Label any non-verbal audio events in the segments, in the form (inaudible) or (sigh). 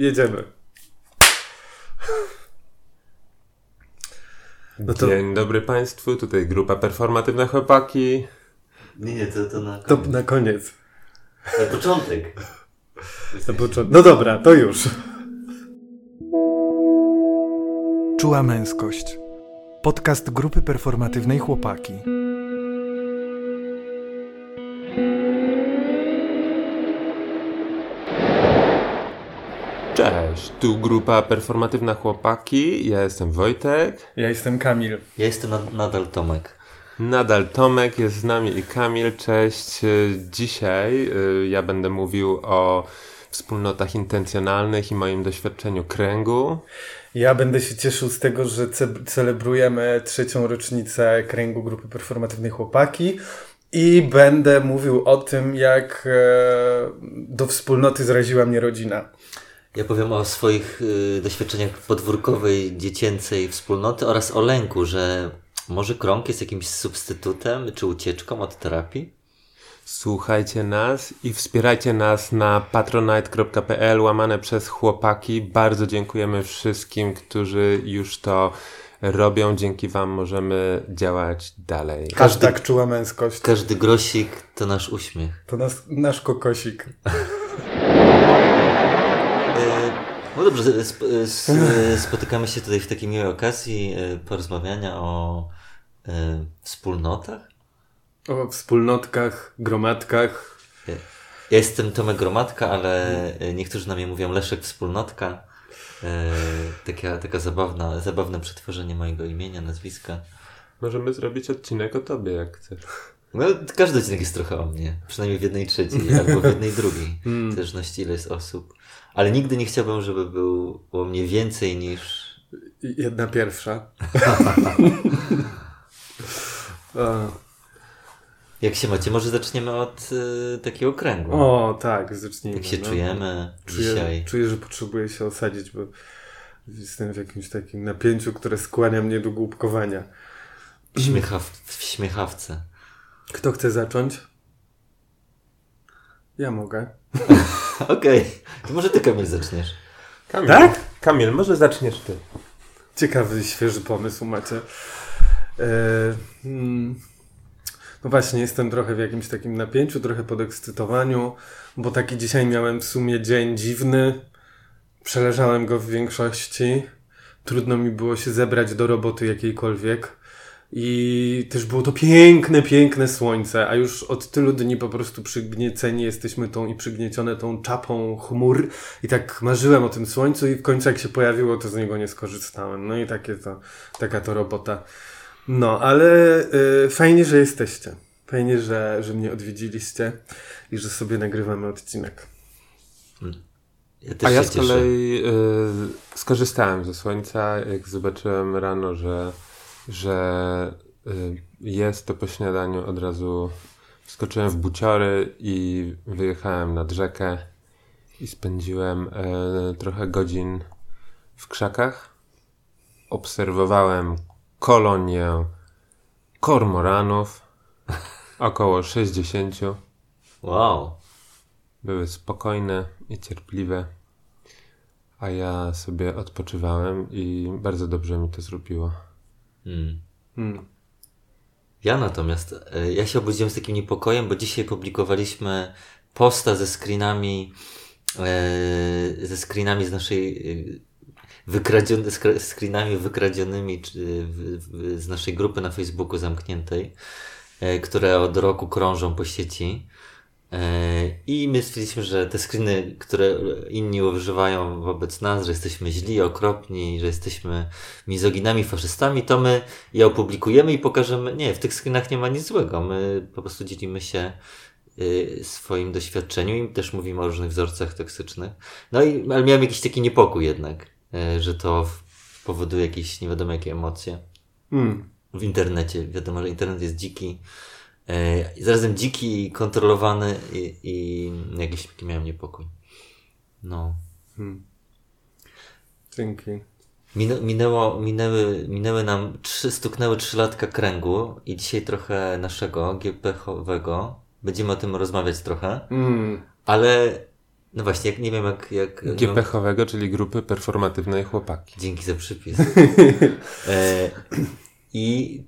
Jedziemy. No to... Dzień dobry Państwu, tutaj grupa Performatywne Chłopaki. Nie, nie, to, to na koniec. To na koniec. Na początek. Na początek. No dobra, to już. Czuła męskość. Podcast grupy performatywnej Chłopaki. Cześć, tu grupa Performatywna Chłopaki, ja jestem Wojtek. Ja jestem Kamil. Ja jestem nadal Tomek. Nadal Tomek, jest z nami i Kamil, cześć. Dzisiaj y, ja będę mówił o wspólnotach intencjonalnych i moim doświadczeniu kręgu. Ja będę się cieszył z tego, że ce celebrujemy trzecią rocznicę kręgu grupy Performatywnej Chłopaki. I będę mówił o tym, jak e, do wspólnoty zraziła mnie rodzina. Ja powiem o swoich y, doświadczeniach podwórkowej, dziecięcej wspólnoty oraz o lęku, że może krąg jest jakimś substytutem czy ucieczką od terapii? Słuchajcie nas i wspierajcie nas na patronite.pl łamane przez chłopaki. Bardzo dziękujemy wszystkim, którzy już to robią. Dzięki Wam możemy działać dalej. Każdy tak czuła męskość. Każdy grosik to nasz uśmiech. To nas, nasz kokosik. No dobrze, sp spotykamy się tutaj w takiej miłej okazji e, porozmawiania o e, wspólnotach. O wspólnotkach, gromadkach. Ja jestem Tomek Gromadka, ale niektórzy na mnie mówią Leszek Wspólnotka. E, taka, taka zabawna, zabawne przetworzenie mojego imienia, nazwiska. Możemy zrobić odcinek o tobie, jak chcesz. No, każdy odcinek jest trochę o mnie. Przynajmniej w jednej trzeciej, albo w jednej drugiej. Hmm. W zależności ile jest osób. Ale nigdy nie chciałbym, żeby było mnie więcej niż... Jedna pierwsza. (laughs) Jak się macie? Może zaczniemy od y, takiego kręgu. O, tak, zacznijmy. Jak się no. czujemy czuję, dzisiaj? Czuję, że potrzebuję się osadzić, bo jestem w jakimś takim napięciu, które skłania mnie do głupkowania. Śmiechaw, w śmiechawce. Kto chce zacząć? Ja mogę. (laughs) Okej, okay. to może ty Kamil zaczniesz. Kamil. Tak? Kamil, może zaczniesz ty. Ciekawy, świeży pomysł macie. Eee, hmm. No właśnie, jestem trochę w jakimś takim napięciu, trochę podekscytowaniu, bo taki dzisiaj miałem w sumie dzień dziwny. Przeleżałem go w większości. Trudno mi było się zebrać do roboty jakiejkolwiek. I też było to piękne, piękne słońce, a już od tylu dni po prostu przygnieceni jesteśmy tą i przygniecione tą czapą chmur. I tak marzyłem o tym słońcu i w końcu jak się pojawiło, to z niego nie skorzystałem. No i takie to, taka to robota. No, ale y, fajnie, że jesteście. Fajnie, że, że mnie odwiedziliście i że sobie nagrywamy odcinek. Hmm. Ja a ja z kolei y, skorzystałem ze słońca, jak zobaczyłem rano, że że y, jest to po śniadaniu od razu wskoczyłem w buciory i wyjechałem nad rzekę i spędziłem y, trochę godzin w krzakach. Obserwowałem kolonię kormoranów, około 60. Wow. Były spokojne i cierpliwe, a ja sobie odpoczywałem i bardzo dobrze mi to zrobiło. Hmm. Hmm. Ja natomiast, e, ja się obudziłem z takim niepokojem, bo dzisiaj publikowaliśmy posta ze screenami, e, ze screenami z naszej e, wykradzione, screenami wykradzionymi z naszej grupy na Facebooku zamkniętej, które od roku krążą po sieci. E, I my stwierdziliśmy, że te screeny, które inni używają wobec nas, że jesteśmy źli, okropni, że jesteśmy mizoginami, faszystami, to my je opublikujemy i pokażemy. Nie, w tych screenach nie ma nic złego. My po prostu dzielimy się y, swoim doświadczeniem i też mówimy o różnych wzorcach toksycznych. No i ale miałem jakiś taki niepokój jednak, y, że to powoduje jakieś nie wiadomo jakie emocje. Hmm. W internecie. Wiadomo, że internet jest dziki E, zarazem dziki i kontrolowany i, i jakiś taki miałem niepokój. No. Hmm. Dzięki. minęło, minęły, minęły nam, trzy, stuknęły trzy latka kręgu i dzisiaj trochę naszego GPH-owego. Będziemy o tym rozmawiać trochę. Mm. Ale No właśnie, jak, nie wiem jak... jak GPH-owego, czyli Grupy Performatywnej Chłopaki. Dzięki za przypis. (laughs) e, I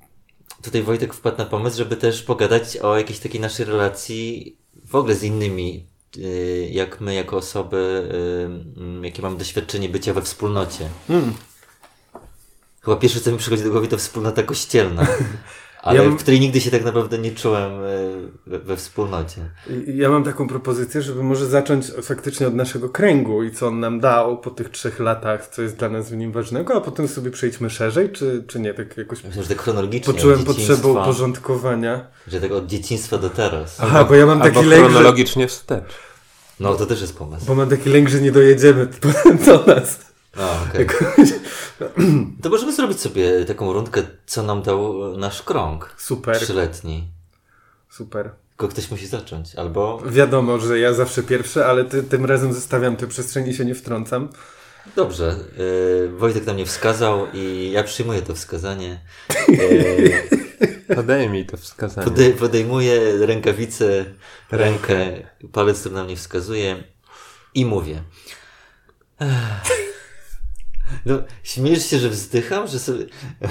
tutaj Wojtek wpadł na pomysł, żeby też pogadać o jakiejś takiej naszej relacji w ogóle z innymi, y, jak my jako osoby, y, jakie mamy doświadczenie bycia we wspólnocie. Mm. Chyba pierwsze, co mi przychodzi do głowy, to wspólnota kościelna. (laughs) Ale ja w której nigdy się tak naprawdę nie czułem e, we, we, wspólnocie. Ja mam taką propozycję, żeby może zacząć faktycznie od naszego kręgu i co on nam dał po tych trzech latach, co jest dla nas w nim ważnego, a potem sobie przejdźmy szerzej, czy, czy nie? Tak jakoś Myślę, że tak chronologicznie. Poczułem potrzebę uporządkowania. Że tak od dzieciństwa do teraz. Aha, albo, bo ja mam taki albo lęk, chronologicznie wstecz. No, to też jest pomysł. Bo mam taki lęk, że nie dojedziemy (laughs) do nas. A, okay. (clears throat) To możemy zrobić sobie taką rundkę, co nam dał nasz krąg. Super. Trzyletni. Super. Tylko ktoś musi zacząć, albo... Wiadomo, że ja zawsze pierwszy, ale ty, tym razem zostawiam tę przestrzeń i się nie wtrącam. Dobrze. Yy, Wojtek na mnie wskazał i ja przyjmuję to wskazanie. Yy, (laughs) Podejmij to wskazanie. Podej podejmuję rękawicę, rękę, palec, który na mnie wskazuje i mówię. Ech. No, śmiesz się, że wzdycham, że sobie,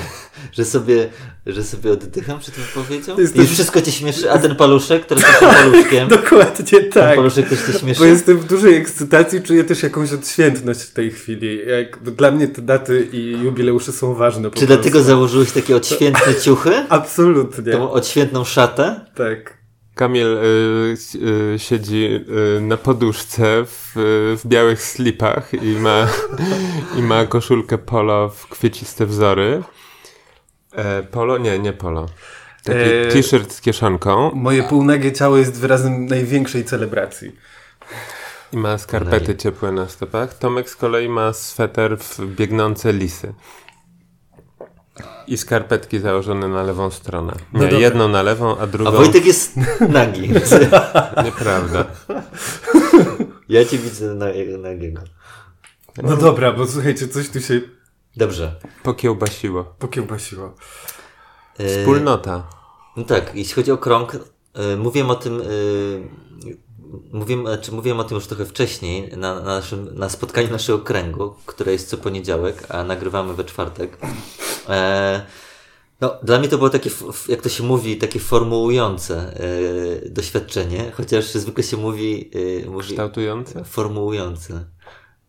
(laughs) że sobie, że sobie oddycham przed wypowiedzią? I wszystko cię śmieszy, a ten paluszek, który jest paluszkiem. (laughs) Dokładnie tak. Ten paluszek też cię śmieszy. Bo jestem w dużej ekscytacji, czuję też jakąś odświętność w tej chwili. Jak, dla mnie te daty i jubileusze są ważne. Czy prostu. dlatego założyłeś takie odświętne (laughs) ciuchy? Absolutnie. Tą odświętną szatę? Tak. Kamil y, y, siedzi y, na poduszce w, w, białych slipach i ma, (laughs) i ma koszulkę polo w kwieciste wzory. E, polo? Nie, nie polo. Taki e, t-shirt z kieszonką. Moje półnagie ciało jest wyrazem największej celebracji. I ma skarpety ciepłe na stopach. Tomek z kolei ma sweter w biegnące lisy. I skarpetki założone na lewą stronę. No Nie, no jedną na lewą, a drugą... A Wojtek jest nagi. (laughs) Nieprawda. Ja cię widzę na, nagiego. No dobra, bo słuchajcie, coś tu się... Dobrze. Pokiełbasiło. Pokiełbasiło. E, Wspólnota. No tak, jeśli chodzi o krąg, yy, mówiłem o tym... Yy, mówiłem, znaczy mówiłem o tym już trochę wcześniej na, na, naszym, na spotkaniu naszego kręgu, które jest co poniedziałek, a nagrywamy we czwartek. E, no, dla mnie to było takie, jak to się mówi, takie formułujące e, doświadczenie, chociaż zwykle się mówi... E, mówi kształtujące? Formułujące.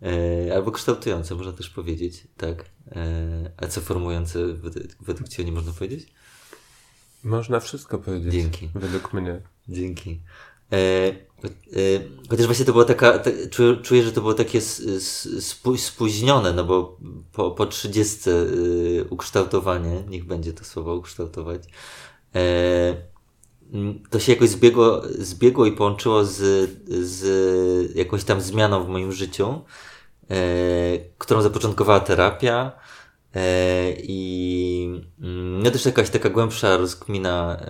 E, albo kształtujące, można też powiedzieć, tak. E, a co formułujące według, według Ciebie nie można powiedzieć? Można wszystko powiedzieć. Dzięki. Według mnie. Dzięki. E, chociaż właśnie to było taka, czuję, czuję, że to było takie spóźnione, no bo po, po 30 y, ukształtowanie, niech będzie to słowo ukształtować, e, to się jakoś zbiegło, zbiegło i połączyło z, z jakąś tam zmianą w moim życiu, którą zapoczątkowała terapia, i mm, no też jakaś taka głębsza rozkmina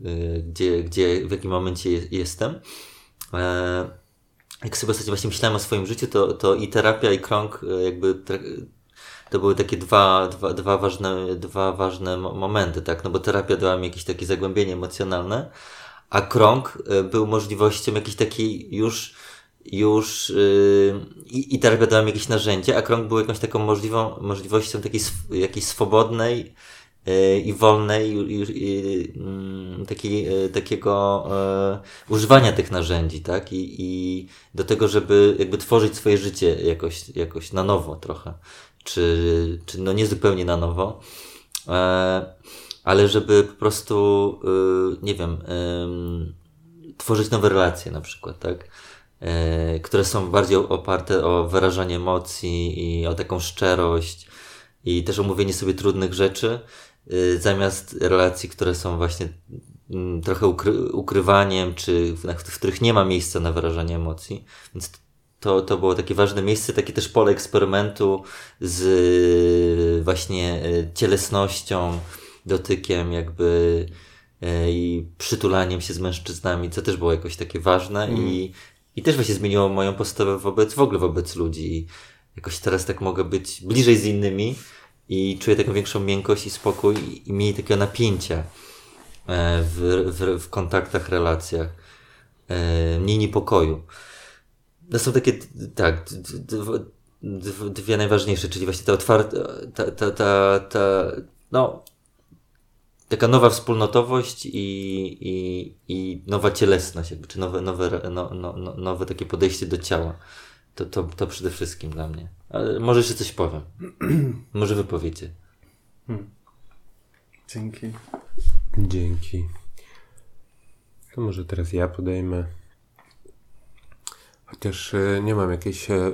Y, gdzie, gdzie w jakim momencie jestem. E, jak sobie ostatnio właśnie myślałem o swoim życiu, to, to i terapia, i krąg e, jakby to były takie dwa, dwa, dwa, ważne, dwa ważne momenty, tak? No bo terapia dała mi jakieś takie zagłębienie emocjonalne, a krąg e, był możliwością jakiejś takiej już już yy, i, i terapia dała mi jakieś narzędzie, a krąg był jakąś taką możliwą, możliwością takiej sw jakiejś swobodnej, i wolnej i, mm, taki, e, takiego e, używania tych narzędzi, tak? I, I do tego, żeby jakby tworzyć swoje życie jakoś, jakoś na nowo trochę. Czy, czy no nie zupełnie na nowo, e, ale żeby po prostu, e, nie wiem, e, tworzyć nowe relacje na przykład, tak? E, które są bardziej oparte o wyrażanie emocji i o taką szczerość i też omówienie sobie trudnych rzeczy, zamiast relacji, które są właśnie mm, trochę ukry ukrywaniem, czy w, w, których nie ma miejsca na wyrażanie emocji. Więc to, to było takie ważne miejsce, takie też pole eksperymentu z y, właśnie y, cielesnością, dotykiem, jakby i przytulaniem się z mężczyznami, co też było jakoś takie ważne mm. i, i też właśnie zmieniło moją postawę wobec, w ogóle wobec ludzi. I jakoś teraz tak mogę być bliżej z innymi, i czuję taką większą miękkość i spokój i mniej takiego napięcia e, w, w, w kontaktach, relacjach, e, mniej niepokoju. To są takie, tak, dwie najważniejsze, czyli właśnie ta otwarta, ta, ta, ta, ta no, taka nowa wspólnotowość i, i, i nowa cielesność, jakby, czy nowe, nowe, no, no, no, nowe takie podejście do ciała. To, to, to przede wszystkim dla mnie. Ale może jeszcze coś powiem. (clears throat) może wypowiecie. Hmm. Dzięki. Dzięki. To może teraz ja podejmę. Chociaż e, nie mam jakiejś e,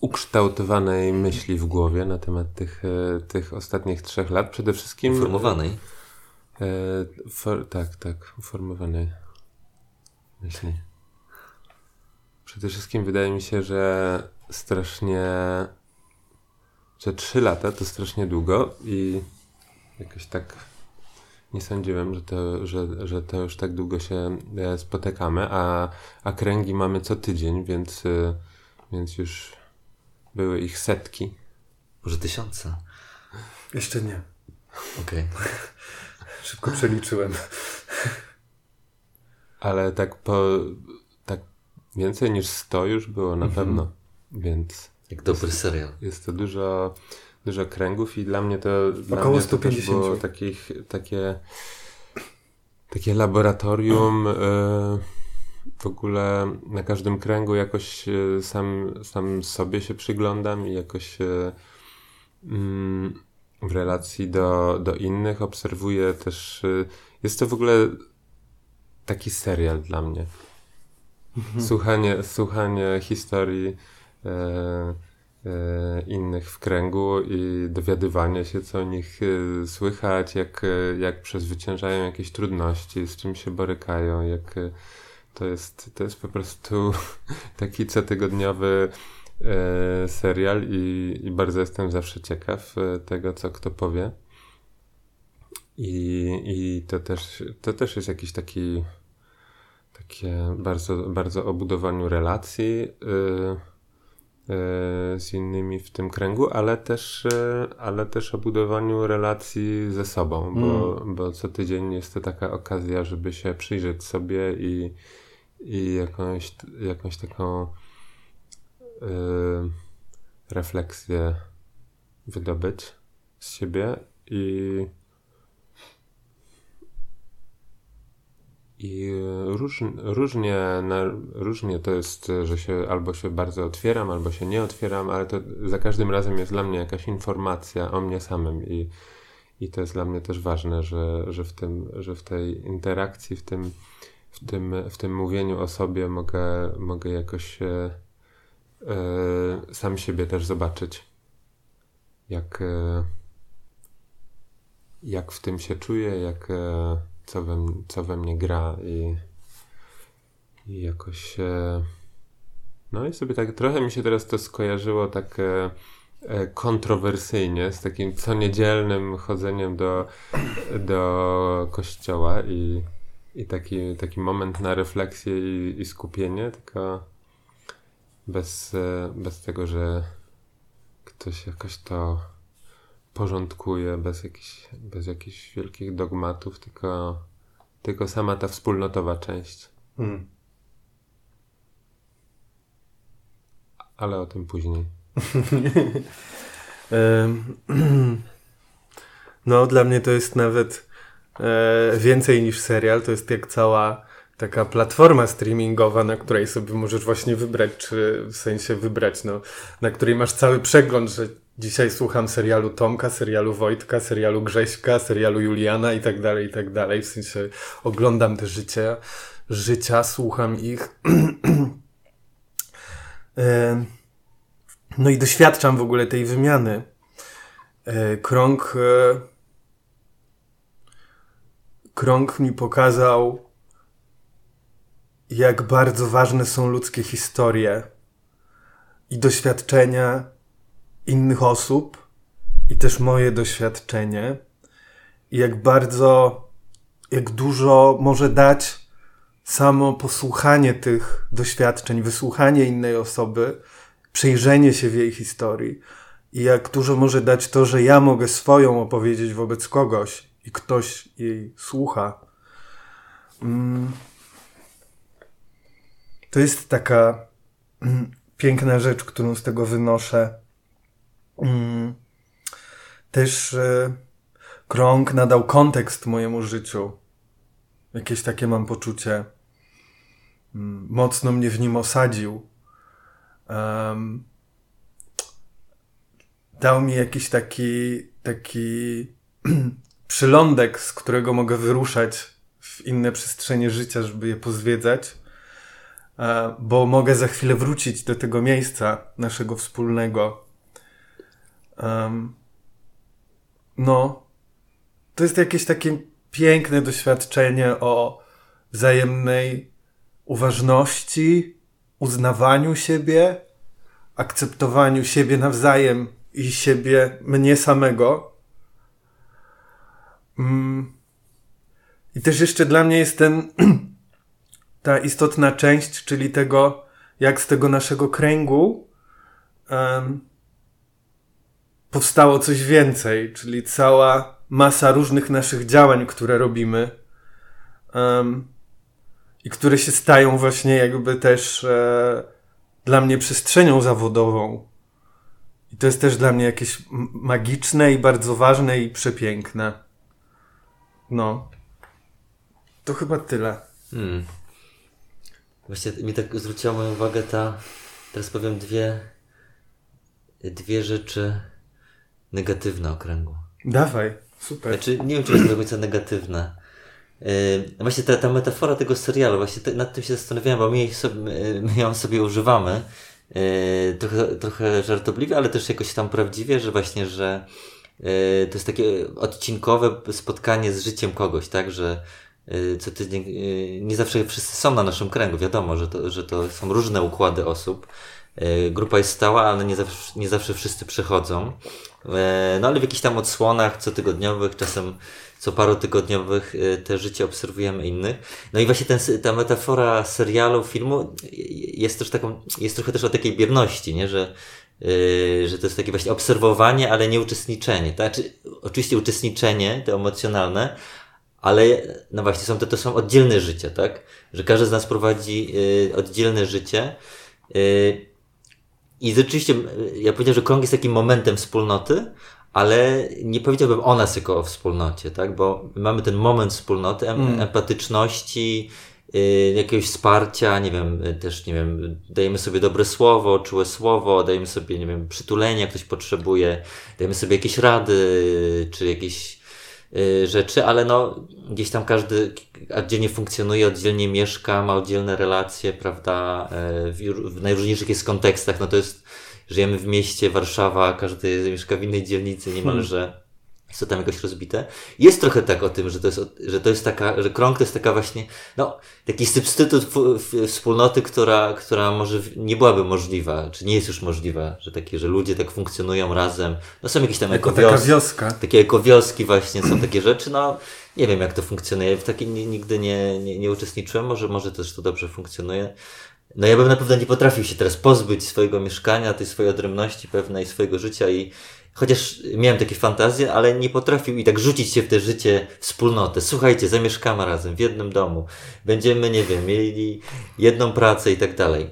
ukształtowanej myśli w głowie na temat tych, e, tych ostatnich trzech lat. Przede wszystkim. Uformowanej. E, for, tak, tak, uformowanej myśli. Przede wszystkim wydaje mi się, że strasznie. że trzy lata to strasznie długo i jakoś tak nie sądziłem, że to, że, że to już tak długo się e, spotykamy, a, a kręgi mamy co tydzień, więc, więc już były ich setki. Może tysiące? Jeszcze nie. Okej. Okay. (laughs) Szybko przeliczyłem. Ale tak po... więcej niż 100 już było na mhm. pewno, więc... Jak dobry serial. Jest to dużo, dużo kręgów i dla mnie to... Około mnie 150. To było takich, takie, takie laboratorium... Yy, w ogóle na każdym kręgu jakoś e, sam, sam sobie się przyglądam i jakoś e, mm, w relacji do, do innych obserwuję też. E, jest to w ogóle taki serial dla mnie. Słuchanie, słuchanie historii e, e, innych w kręgu i dowiadywanie się, co o nich e, słychać, jak, jak przezwyciężają jakieś trudności, z czym się borykają, jak to jest, to jest po prostu (laughs) taki cotygodniowy e, serial i, i bardzo jestem zawsze ciekaw e, tego, co kto powie. I, i to, też, to też jest jakiś taki takie bardzo, bardzo o budowaniu relacji yy, yy, z innymi w tym kręgu, ale też, yy, ale też o budowaniu relacji ze sobą, bo, mm. bo co tydzień jest to taka okazja, żeby się przyjrzeć sobie i, i jakąś, jakąś taką yy, refleksję wydobyć z siebie i I róż, różnie, na, różnie to jest, że się albo się bardzo otwieram, albo się nie otwieram, ale to za każdym razem jest dla mnie jakaś informacja o mnie samym i, i to jest dla mnie też ważne, że, że, w, tym, że w tej interakcji, w tym w tym, w tym mówieniu o sobie mogę, mogę jakoś e, e, sam siebie też zobaczyć. Jak, e, jak w tym się czuję, jak, e, co, we, co we mnie gra i, i jakoś. E, no i sobie tak trochę mi się teraz to skojarzyło tak e, kontrowersyjnie z takim co niedzielnym chodzeniem do, do kościoła i i taki, taki moment na refleksję i, i skupienie, tylko bez, e, bez tego, że ktoś jakoś to porządkuje, bez jakichś, bez jakichś wielkich dogmatów, tylko, tylko sama ta wspólnotowa część. Hmm. Ale o tym później. (laughs) (clears throat) no, dla mnie to jest nawet e, więcej niż serial. To jest jak cała taka platforma streamingowa, na której sobie możesz właśnie wybrać, czy w sensie wybrać, no, na której masz cały przegląd, że dzisiaj słucham serialu Tomka, serialu Wojtka, serialu Grześka, serialu Juliana i tak dalej, i tak dalej. W sensie oglądam te życie, życia, słucham ich. (clears throat) E, no i doświadczam w ogóle tej wymiany. E, krąg e, krąg mi pokazał, jak bardzo ważne są ludzkie historie i doświadczenia innych osób, i też moje doświadczenie, i jak bardzo, jak dużo może dać samo posłuchanie tych doświadczeń, wysłuchanie innej osoby, przejrzenie się w jej historii. I jak dużo może dać to, że ja mogę swoją opowiedzieć wobec kogoś i ktoś jej słucha, mm, to jest taka mm, piękna rzecz, którą z tego wynoszę. Mm, też e, krąg nadał kontekst mojemu życiu. Jakieś takie mam poczucie. Mm, mocno mnie w nim osadził. Dał mi jakiś taki, taki (clears throat) przylądek, z którego mogę wyruszać w inne przestrzenie życia, żeby je pozwiedzać, e, bo mogę za chwilę wrócić do tego miejsca naszego wspólnego. Um, no, to jest jakieś takie piękne doświadczenie o wzajemnej uważności, uznawaniu siebie, akceptowaniu siebie nawzajem i siebie, mnie samego. Mm. I też jeszcze dla mnie jest ten, (clears throat) ta istotna część, czyli tego, jak z tego naszego kręgu um, powstało coś więcej, czyli cała masa różnych naszych działań, które robimy um, i które się stają właśnie jakby też e, dla mnie przestrzenią zawodową. I to jest też dla mnie jakieś magiczne i bardzo ważne i przepiękne. No. To chyba tyle. Hmm. Właśnie mi tak zwróciła moją uwagę ta, teraz powiem dwie, dwie rzeczy negatywne o kręgu. Dawaj, super. Znaczy, nie wiem, czy jest do końca negatywne. Yy, właśnie ta, ta metafora tego serialu, właśnie te, nad tym się zastanawiałem, bo my, sobie, my ją sobie używamy yy, trochę, trochę żartobliwie, ale też jakoś tam prawdziwie, że właśnie, że yy, to jest takie odcinkowe spotkanie z życiem kogoś, tak, że yy, co tydzień, yy, nie zawsze wszyscy są na naszym kręgu, wiadomo, że to, że to są różne układy osób, yy, grupa jest stała, ale nie zawsze, nie zawsze wszyscy przechodzą. No ale w jakichś tam odsłonach cotygodniowych, czasem co parotygodniowych y, te życie obserwujemy innych. No i właśnie ten, ta metafora serialu, filmu jest też taką, jest trochę też o takiej bierności, nie? Że, yy, że to jest takie właśnie obserwowanie, ale nie uczestniczenie. Tak? Znaczy, oczywiście uczestniczenie, to emocjonalne, ale no właśnie są to, to są oddzielne życie, tak? Że każdy z nas prowadzi yy, oddzielne życie. Yy, I rzeczywiście, ja powiedziałem, że krąg jest takim momentem wspólnoty, ale nie powiedziałbym o nas jako o wspólnocie, tak? Bo mamy ten moment wspólnoty, em mm. empatyczności, y, jakiegoś wsparcia, nie wiem, y, też, nie wiem, dajemy sobie dobre słowo, czułe słowo, dajemy sobie, nie wiem, przytulenie, jak ktoś potrzebuje, dajemy sobie jakieś rady, czy jakieś rzeczy, ale no, gdzieś tam każdy oddzielnie funkcjonuje, oddzielnie mieszka, ma oddzielne relacje, prawda, e, w, w najróżniejszych jest kontekstach, no to jest żyjemy w mieście, Warszawa, każdy mieszka w innej dzielnicy niemalże. Hmm. To tam jakoś rozbite. Jest trochę tak o tym, że to jest, że to jest taka, że krąg to jest taka właśnie, no, taki substytut wspólnoty, która, która może nie byłaby możliwa, czy nie jest już możliwa, że takie, że ludzie tak funkcjonują razem. No są jakieś tam jako ekowioski. wioska. Takie ekowioski właśnie, są takie rzeczy, no, nie wiem jak to funkcjonuje, w takim nigdy nie, nie, nie uczestniczyłem, może, może też to dobrze funkcjonuje. No ja bym na pewno nie potrafił się teraz pozbyć swojego mieszkania, tej swojej odrębności pewnej, swojego życia i chociaż miałem takie fantazje, ale nie potrafił i tak rzucić się w te życie wspólnotę. Słuchajcie, zamieszkamy razem w jednym domu. Będziemy, nie wiem, mieli jedną pracę i tak dalej.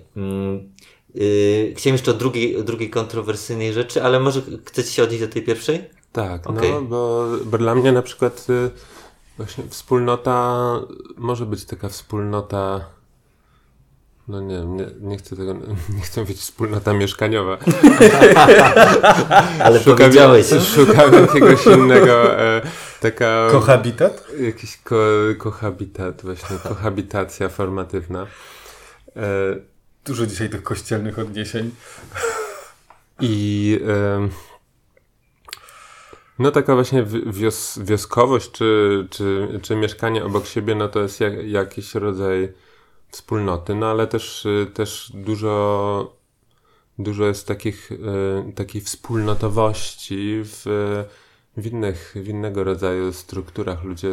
Yy, chciałem jeszcze o drugiej, drugiej kontrowersyjnej rzeczy, ale może chcecie się odnieść do tej pierwszej? Tak, okay. no bo, bo dla mnie na przykład y, właśnie wspólnota może być taka wspólnota no nie, nie, nie chcę tego, (laughs) nie chcę mówić wspólnota mieszkaniowa. Ale szukam, powiedziałeś. Szukam jakiegoś innego, e, taka... Kohabitat? Jakiś ko, kohabitat, właśnie, kohabitacja formatywna. E, Dużo dzisiaj tych kościelnych odniesień. I... E, no taka właśnie wios, wioskowość, czy, czy, czy mieszkanie obok siebie, no to jest jak, jakiś rodzaj wspólnoty, no ale też, y, też dużo, dużo jest takich, y, takiej wspólnotowości w, w, innych, w innego rodzaju strukturach. Ludzie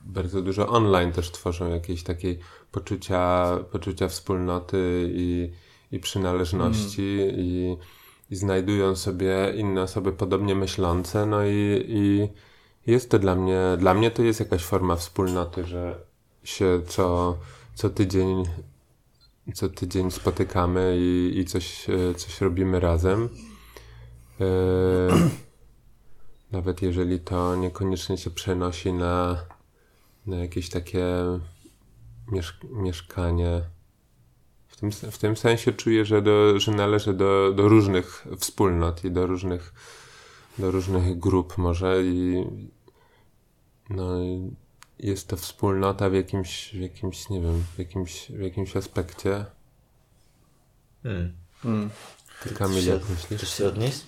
bardzo dużo online też tworzą jakieś takie poczucia, poczucia wspólnoty i, i przynależności mm. i, i znajdują sobie inne osoby podobnie myślące, no i, i jest to dla mnie, dla mnie to jest jakaś forma wspólnoty, że się co, co tydzień co tydzień spotykamy i, i coś, e, coś robimy razem. E, nawet jeżeli to niekoniecznie się przenosi na, na jakieś takie miesz mieszkanie. W tym, w tym sensie czuję, że, do, że należę do, do różnych wspólnot i do różnych, do różnych grup może i no, jest to wspólnota w jakimś, w jakimś nie wiem, w jakimś, w jakimś aspekcie. Hmm. Hmm. Ty, Kamil, jak myślisz? Chcesz się odnieść?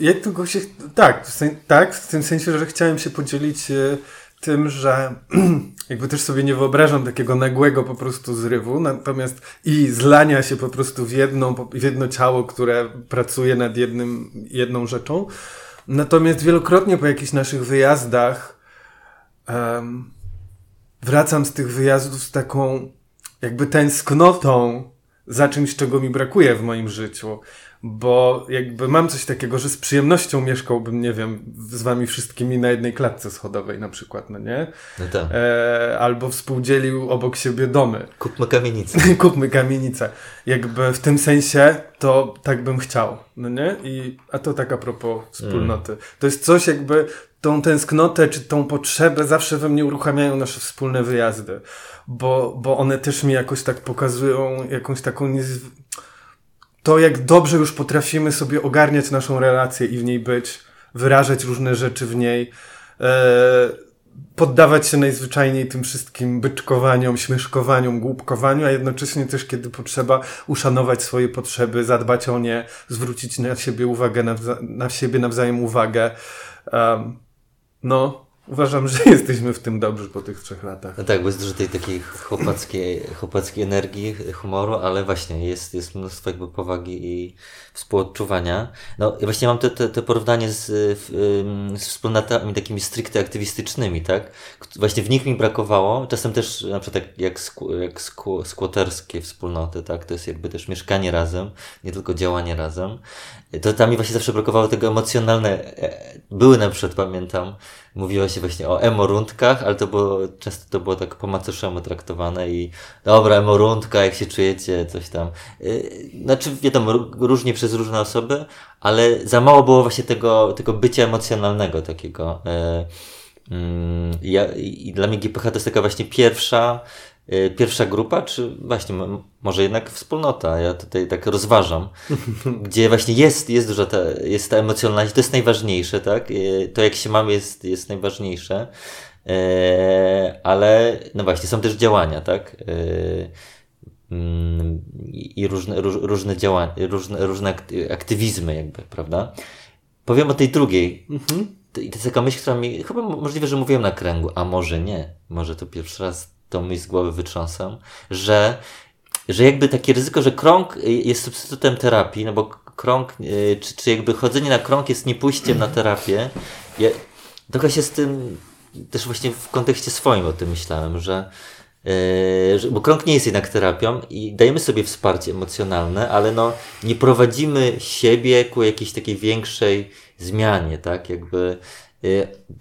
Ja tylko się, tak, w sen, tak, w tym sensie, że chciałem się podzielić e, tym, że (clears throat) jakby też sobie nie wyobrażam takiego nagłego po prostu zrywu, natomiast i zlania się po prostu w, jedną, w jedno ciało, które pracuje nad jednym, jedną rzeczą. Natomiast wielokrotnie po jakichś naszych wyjazdach um, wracam z tych wyjazdów z taką jakby tęsknotą za czymś, czego mi brakuje w moim życiu bo jakby mam coś takiego, że z przyjemnością mieszkałbym, nie wiem, z wami wszystkimi na jednej klatce schodowej na przykład, no nie? No tak. E, albo współdzielił obok siebie domy. (laughs) Kupmy kamienicę. (laughs) Kupmy kamienicę. Jakby w tym sensie to tak bym chciał, no nie? I, a to tak a propos wspólnoty. Mm. To jest coś jakby, tą tęsknotę czy tą potrzebę zawsze we mnie uruchamiają nasze wspólne wyjazdy, bo, bo one też mi jakoś tak pokazują jakąś taką niezwykłą to, jak dobrze już potrafimy sobie ogarniać naszą relację i w niej być, wyrażać różne rzeczy w niej, e, poddawać się najzwyczajniej tym wszystkim byczkowaniom, śmieszkowaniom, głupkowaniu, a jednocześnie też, kiedy potrzeba, uszanować swoje potrzeby, zadbać o nie, zwrócić na siebie uwagę, na, na siebie nawzajem uwagę. Um, no, Uważam, że (laughs) jesteśmy w tym dobrzy po tych trzech latach. No tak, bo jest dużo tej takiej chłopackiej, chłopackiej energii, humoru, ale właśnie jest, jest mnóstwo jakby powagi i współodczuwania. No właśnie mam te, porównanie z, z wspólnotami takimi stricte aktywistycznymi, tak? Właśnie w nich mi brakowało, czasem też na przykład jak, jak, jak skłoterskie wspólnoty, tak? To jest jakby też mieszkanie razem, nie tylko działanie razem. To tam mi właśnie zawsze brakowało tego emocjonalne. E, były na przykład, pamiętam, mówiło się właśnie o emorundkach, ale to było, często to było tak po macoszemu traktowane i dobra, emorundka, jak się czujecie, coś tam. E, znaczy, wiadomo, różnie przez różne osoby, ale za mało było właśnie tego, tego bycia emocjonalnego takiego. E, mm, ja, I dla mnie GPH to jest taka właśnie pierwsza, pierwsza grupa, czy właśnie może jednak wspólnota. Ja tutaj tak rozważam, (laughs) gdzie właśnie jest, jest duża ta, jest ta emocjonalność, to jest najważniejsze, tak? E, to jak się mamy jest, jest najważniejsze. Ale no właśnie, są też działania, tak? Mm, i różne, róż, różne działania, różne, różne aktywizmy jakby, prawda? Powiem o tej drugiej. Mhm. I to jest taka myśl, która mi, chyba możliwe, że mówiłem na kręgu, a może nie, może to pierwszy raz tą myśl z głowy wytrząsam, że, że jakby takie ryzyko, że krąg jest substytutem terapii, no bo krąg, y, czy, czy jakby chodzenie na krąg jest nie pójściem na terapię. Ja trochę się z tym, też właśnie w kontekście swoim o tym myślałem, że, Yy, bo krąg nie jest jednak terapią i dajemy sobie wsparcie emocjonalne, ale no nie prowadzimy siebie ku jakiejś takiej większej zmianie, tak? Jakby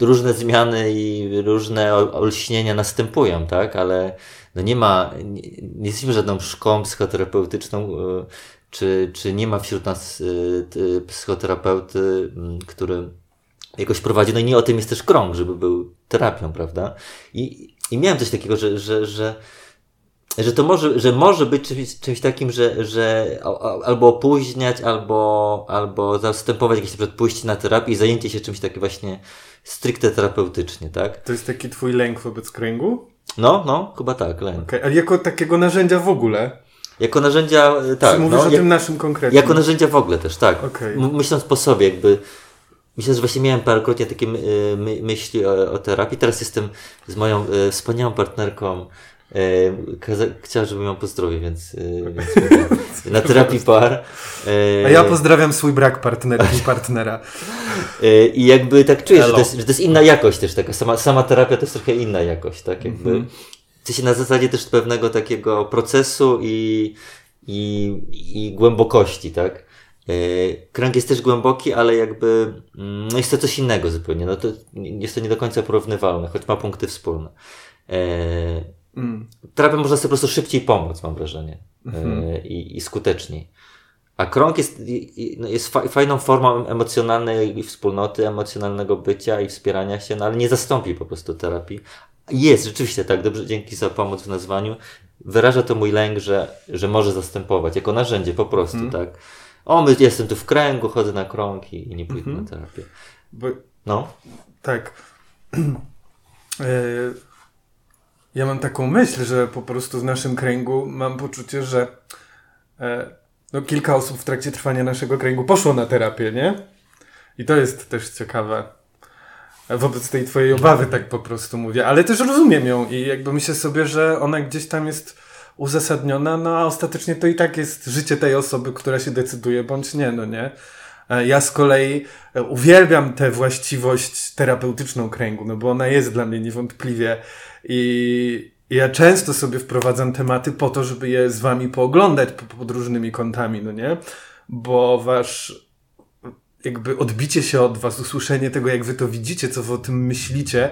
różne zmiany i różne olśnienia następują, tak? Ale no nie ma, nie, nie jesteśmy żadną szkołą psychoterapeutyczną, yy, czy, czy nie ma wśród nas psychoterapeuty, który jakoś prowadzi. No i nie o tym jest też krąg, żeby był terapią, prawda? I i miałem coś takiego, że, że, że, że to może, że może być czymś, czymś takim, że, że albo opóźniać, albo, albo zastępować jakieś na pójście na terapię i zajęcie się czymś takim właśnie stricte terapeutycznie, tak? To jest taki twój lęk wobec kręgu? No, no, chyba tak, lęk. Okay. Ale jako takiego narzędzia w ogóle? Jako narzędzia, tak. Czy mówisz no, o tym naszym konkretnie? Jako narzędzia w ogóle też, tak. Okay. Myśląc po sobie, jakby Myślę, że właśnie miałem parokrotnie takie y, my, myśli o, o, terapii. Teraz jestem z moją y, wspaniałą partnerką. Y, chciałem, żebym ją pozdrowił, więc, y, więc na (laughs) terapii par. A ja pozdrawiam swój brak partnerki i partnera. Y, I jakby tak czuję, że to, jest, że to jest inna jakość też. Taka sama, sama terapia to jest trochę inna jakość, tak? Jakby. -hmm. się na zasadzie też pewnego takiego procesu i, i, i głębokości, tak? E, kręg jest też głęboki, ale jakby mm, no jest to coś innego zupełnie. No to jest to nie do końca porównywalne, choć ma punkty wspólne. E, Mm. Terapia można sobie po prostu szybciej pomóc, mam wrażenie. Mm. I, I skuteczniej. A krąg jest, no, jest fajną formą emocjonalnej wspólnoty, emocjonalnego bycia i wspierania się, no ale nie zastąpi po prostu terapii. Jest, rzeczywiście tak, dobrze, dzięki za pomoc w nazwaniu. Wyraża to mój lęk, że, że może zastępować, jako narzędzie po prostu, mm. tak. O, my, jestem tu w kręgu, chodzę na krąg i, i nie pójdę mm -hmm. na terapię. Bo, no. Tak. (clears throat) E, ja mam taką myśl, że po prostu w naszym kręgu mam poczucie, że e, no, kilka osób w trakcie trwania naszego kręgu poszło na terapię, nie? I to jest też ciekawe. Wobec tej twojej obawy tak po prostu mówię, ale też rozumiem ją i jakby myślę sobie, że ona gdzieś tam jest uzasadniona, no a ostatecznie to i tak jest życie tej osoby, która się decyduje bądź nie, no nie? E, ja z kolei e, uwielbiam tę właściwość terapeutyczną kręgu, no bo ona jest dla mnie niewątpliwie i ja często sobie wprowadzam tematy po to, żeby je z wami pooglądać pod różnymi kątami, no nie? Bo wasz jakby odbicie się od was, usłyszenie tego, jak wy to widzicie, co wy o tym myślicie,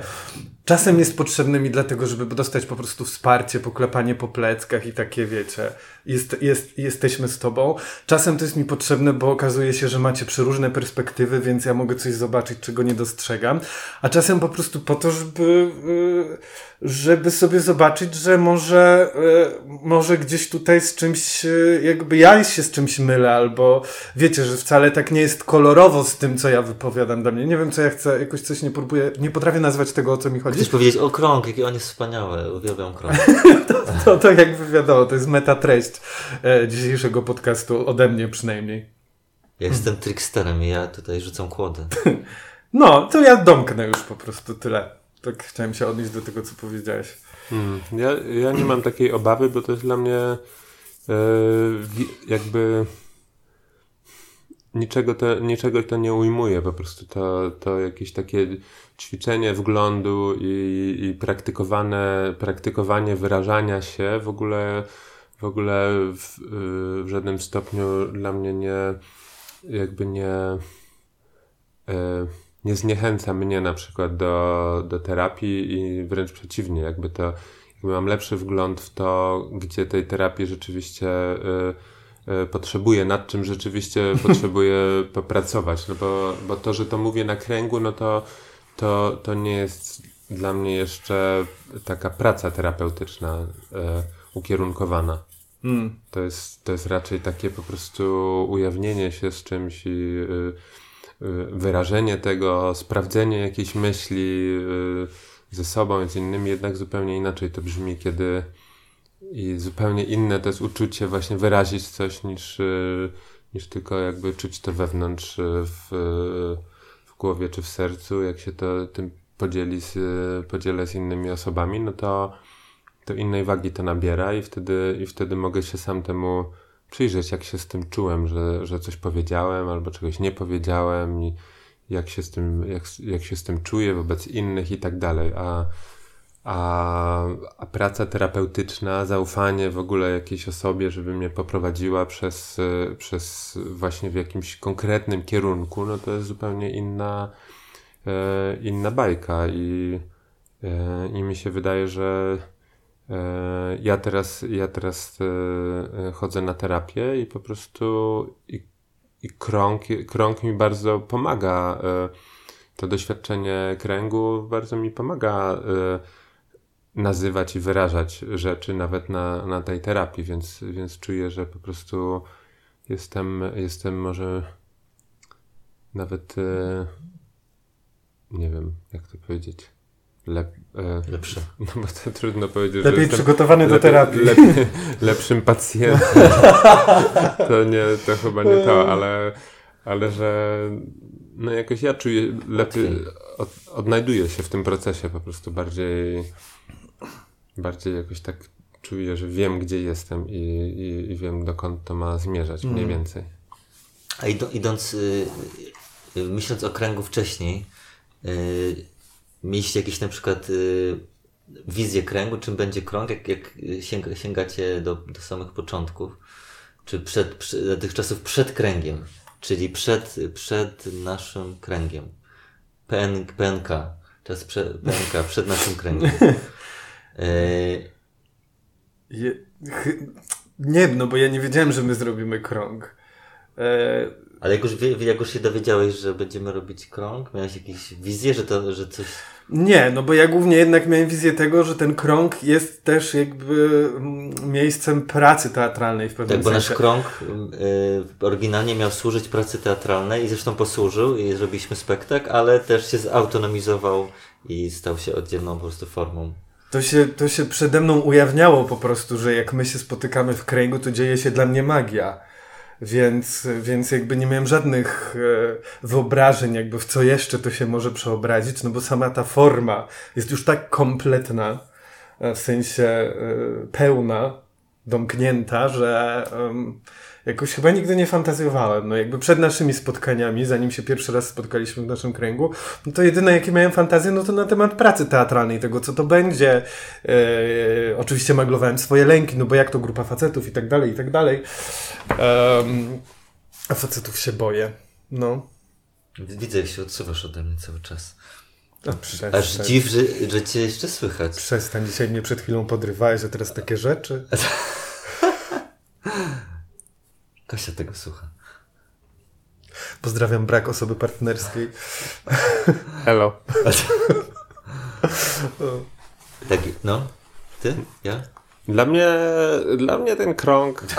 czasem jest potrzebne mi dlatego, żeby dostać po prostu wsparcie, poklepanie po pleckach i takie, wiecie, jest, jest, jesteśmy z tobą. Czasem to jest mi potrzebne, bo okazuje się, że macie przeróżne perspektywy, więc ja mogę coś zobaczyć, czego nie dostrzegam. A czasem po prostu po to, żeby, y, żeby sobie zobaczyć, że może, y, może gdzieś tutaj z czymś, y, jakby ja się z czymś mylę, albo wiecie, że wcale tak nie jest kolorowo z tym, co ja wypowiadam dla mnie. Nie wiem, co ja chcę, jakoś coś nie próbuję, nie potrafię nazwać tego, o co mi chodzi. Chcesz powiedzieć o krąg, jaki on jest wspaniały, uwielbiam krąg. (laughs) to, to, to jakby wiadomo, to jest meta treść e, dzisiejszego podcastu, ode mnie przynajmniej. Ja jestem tricksterem i ja tutaj rzucam kłodę. (laughs) no, to ja domknę już po prostu tyle. Tak chciałem się odnieść do tego, co powiedziałeś. Hmm. Ja, ja nie mam takiej obawy, bo to jest dla mnie e, jakby niczego to, niczego to nie ujmuje, po prostu to, to jakieś takie ćwiczenie wglądu i, i praktykowane, praktykowanie wyrażania się w ogóle, w ogóle w, w żadnym stopniu dla mnie nie, jakby nie, e, nie zniechęca mnie na przykład do, do terapii i wręcz przeciwnie, jakby to, jakby mam lepszy wgląd w to, gdzie tej terapii rzeczywiście e, potrzebuję, nad czym rzeczywiście (laughs) potrzebuję popracować, no bo, bo to, że to mówię na kręgu, no to to, to nie jest dla mnie jeszcze taka praca terapeutyczna e, ukierunkowana. Mm. To, jest, to jest raczej takie po prostu ujawnienie się z czymś i y, y, wyrażenie tego, sprawdzenie jakiejś myśli y, ze sobą i z innymi, jednak zupełnie inaczej to brzmi, kiedy i zupełnie inne to jest uczucie właśnie wyrazić coś niż, niż tylko jakby czuć to wewnątrz w głowie czy w sercu, jak się to tym podzieli z, podzielę z innymi osobami, no to, to innej wagi to nabiera i wtedy, i wtedy mogę się sam temu przyjrzeć, jak się z tym czułem, że, że coś powiedziałem albo czegoś nie powiedziałem i jak się z tym, jak, jak się z tym czuję wobec innych i tak dalej. A, a, a praca terapeutyczna, zaufanie w ogóle jakiejś osobie, żeby mnie poprowadziła przez, przez właśnie w jakimś konkretnym kierunku, no to jest zupełnie inna, e, inna bajka i, e, i mi się wydaje, że e, ja teraz, ja teraz e, chodzę na terapię i po prostu i, i krąg, krąg mi bardzo pomaga. E, to doświadczenie kręgu bardzo mi pomaga e, nazywać i wyrażać rzeczy nawet na, na tej terapii, więc, więc czuję, że po prostu jestem, jestem może nawet e, nie wiem, jak to powiedzieć. Lep, e, Lepszy. (laughs) No bo to trudno powiedzieć. Lepiej przygotowany do terapii. Lep, (laughs) lepszym pacjentem. (laughs) to nie, to chyba nie to, ale, ale że no jakoś ja czuję lepiej, od, odnajduję się w tym procesie po prostu bardziej bardziej jakoś tak czuję, że wiem, gdzie jestem i, i, i wiem, dokąd to ma zmierzać, mniej mm. więcej. A idąc, y, y, myśląc o kręgu wcześniej, y, mieliście jakieś na przykład y, wizję kręgu, czym będzie krąg, jak, jak sięga, sięgacie do, do samych początków, czy przed, przed, tych czasów przed kręgiem, czyli przed, przed naszym kręgiem. PN, PNK, czas przed, PNK, przed naszym kręgiem. (laughs) E, Je, nie, no bo ja nie wiedziałem, że my zrobimy krąg. E... Ale jak już, jak już się dowiedziałeś, że będziemy robić krąg, miałeś jakieś wizje, że to, że coś... Nie, no bo ja głównie jednak miałem wizję tego, że ten krąg jest też jakby mm, miejscem pracy teatralnej w pewnym tak, sensie. Tak, bo nasz krąg y, oryginalnie miał służyć pracy teatralnej i zresztą posłużył i zrobiliśmy spektakl, ale też się zautonomizował i stał się oddzielną po prostu formą. To się, to się przede mną ujawniało po prostu, że jak my się spotykamy w kręgu, to dzieje się dla mnie magia. Więc, więc jakby nie miałem żadnych e, wyobrażeń, jakby w co jeszcze to się może przeobrazić, no bo sama ta forma jest już tak kompletna, e, w sensie e, pełna, domknięta, że jakoś chyba nigdy nie fantazjowałem. No jakby przed naszymi spotkaniami, zanim się pierwszy raz spotkaliśmy w naszym kręgu, no to jedyne jakie miałem fantazję, no to na temat pracy teatralnej, tego co to będzie. E, oczywiście maglowałem swoje lęki, no bo jak to grupa facetów i tak dalej, i tak dalej. Um, a facetów się boję. No. Widzę, jak się odsuwasz ode mnie cały czas. A, Aż dziw, że, że cię jeszcze słychać. Przestań, dzisiaj mnie przed chwilą podrywałeś, że teraz takie rzeczy. (laughs) Kasia tego słucha. Pozdrawiam brak osoby partnerskiej. Hello. (laughs) tak, no. Ty? Ja? Dla mnie, dla mnie ten krąg (laughs)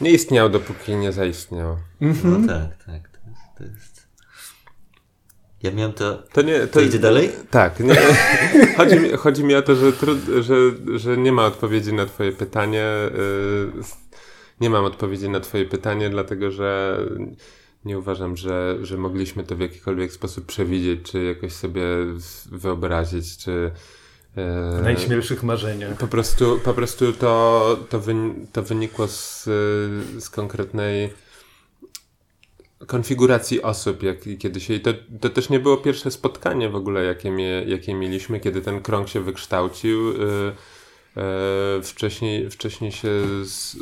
nie istniał, dopóki nie zaistniał. No tak, tak. To jest, to jest ja miałem to. To nie. To, to idzie dalej? Tak. Nie, (laughs) chodzi, mi, chodzi mi o to, że, trud, że, że nie ma odpowiedzi na Twoje pytanie. Y, nie mam odpowiedzi na Twoje pytanie, dlatego że nie uważam, że, że mogliśmy to w jakikolwiek sposób przewidzieć, czy jakoś sobie wyobrazić, czy. W najśmielszych marzeniach. Po prostu, po prostu to, to, to wynikło z, z konkretnej konfiguracji osób, jak kiedyś. I to, to też nie było pierwsze spotkanie w ogóle, jakie, mie, jakie mieliśmy, kiedy ten krąg się wykształcił. Yy, yy, wcześniej, wcześniej się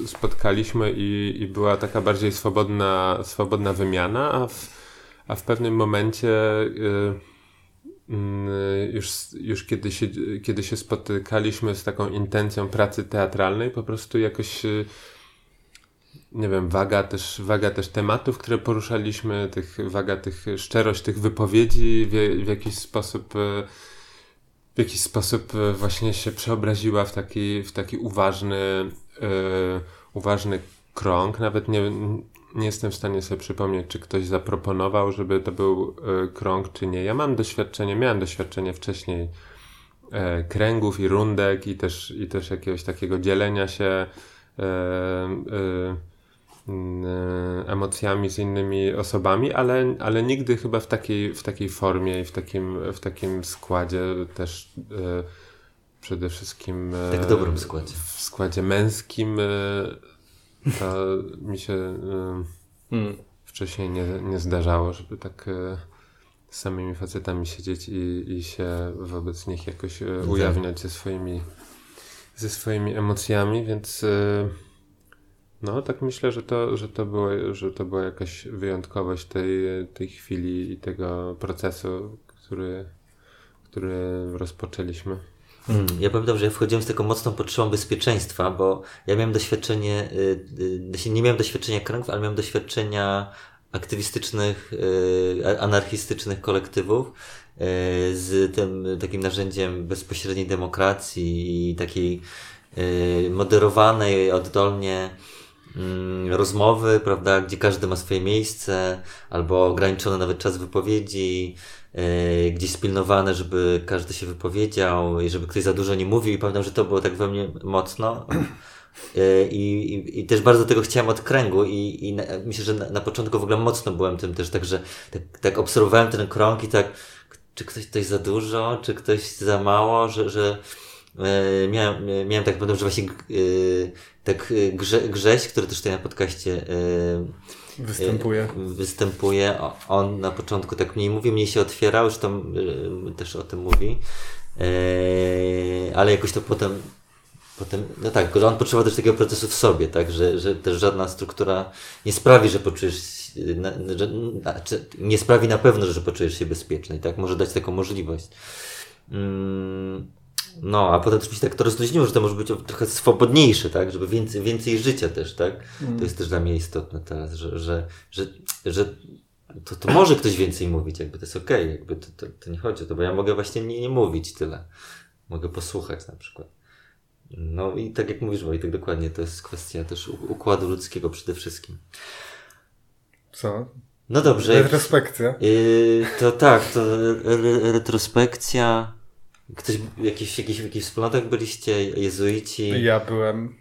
spotkaliśmy i, i była taka bardziej swobodna, swobodna wymiana, a w, a w pewnym momencie yy, już, już kiedy, się, kiedy się spotykaliśmy z taką intencją pracy teatralnej, po prostu jakoś nie wiem, waga też, waga też tematów, które poruszaliśmy, tych, waga tych, szczerość tych wypowiedzi w, w jakiś sposób e, w jakiś sposób e, właśnie się przeobraziła w taki, w taki uważny, yy, uważny krąg. Nawet nie, nie jestem w stanie sobie przypomnieć, czy ktoś zaproponował, żeby to był yy, krąg, czy nie. Ja mam doświadczenie, miałem doświadczenie wcześniej yy, kręgów i rundek i też, i też jakiegoś takiego dzielenia się e, emocjami z innymi osobami, ale, ale nigdy chyba w takiej, w takiej formie i w takim, w takim składzie też e, przede wszystkim e, tak dobrym składzie. w składzie męskim to mi się hmm. wcześniej nie, nie zdarzało, żeby tak z samymi facetami siedzieć i, i się wobec nich jakoś ujawniać ze swoimi ze swoimi emocjami, więc no, tak myślę, że to, że to, było, że to była jakaś wyjątkowość tej, tej chwili i tego procesu, który, który rozpoczęliśmy. Hmm, ja pamiętam, że ja wchodziłem z taką mocną potrzebą bezpieczeństwa, bo ja miałem doświadczenie, yy, nie miałem doświadczenia kręgów, ale miałem doświadczenia aktywistycznych, yy, anarchistycznych kolektywów z tym takim narzędziem bezpośredniej demokracji i takiej y, moderowanej oddolnie rozmowy, prawda, gdzie każdy ma swoje miejsce, albo ograniczony nawet czas wypowiedzi, yy, gdzieś spilnowane, żeby każdy się wypowiedział i żeby ktoś za dużo nie mówił i pamiętam, że to było tak we mnie mocno. Yy, I, i, też bardzo tego chciałem od kręgu i, i na, myślę, że na, na początku w ogóle mocno byłem tym też, także tak, tak obserwowałem ten krąg i tak, czy ktoś coś za dużo, czy ktoś za mało, że, że miałem, miałem tak, pamiętam, że właśnie yy, tak y, Grze, Grześ, który też tutaj na podcaście występuje. Występuje. On na początku tak mniej mówi, mniej się otwierał, już tam też o tym mówi. ale jakoś to potem Potem, no tak, że on potrzeba też takiego procesu w sobie, tak, że, że też żadna struktura nie sprawi, że poczujesz, że, nie sprawi na pewno, że poczujesz się bezpieczny, tak, może dać taką możliwość. Mm, no, a potem też mi się tak to rozluźniło, że to może być trochę swobodniejsze, tak? Żeby więcej, więcej życia też, tak? Mm. To jest też dla mnie istotne teraz, że, że, że, że to, to może ktoś więcej mówić, jakby to jest okej, okay, jakby to, to, to, nie chodzi o to, bo ja mogę właśnie nie, nie mówić tyle. Mogę posłuchać na przykład. No i tak jak mówisz Wojtek, dokładnie, to jest kwestia też układu ludzkiego przede wszystkim. Co? No dobrze. Retrospekcja. Yy, to tak, to re retrospekcja. Ktoś, jakiś, jakiś, w jakichś wspólnotach byliście, jezuici? Ja byłem.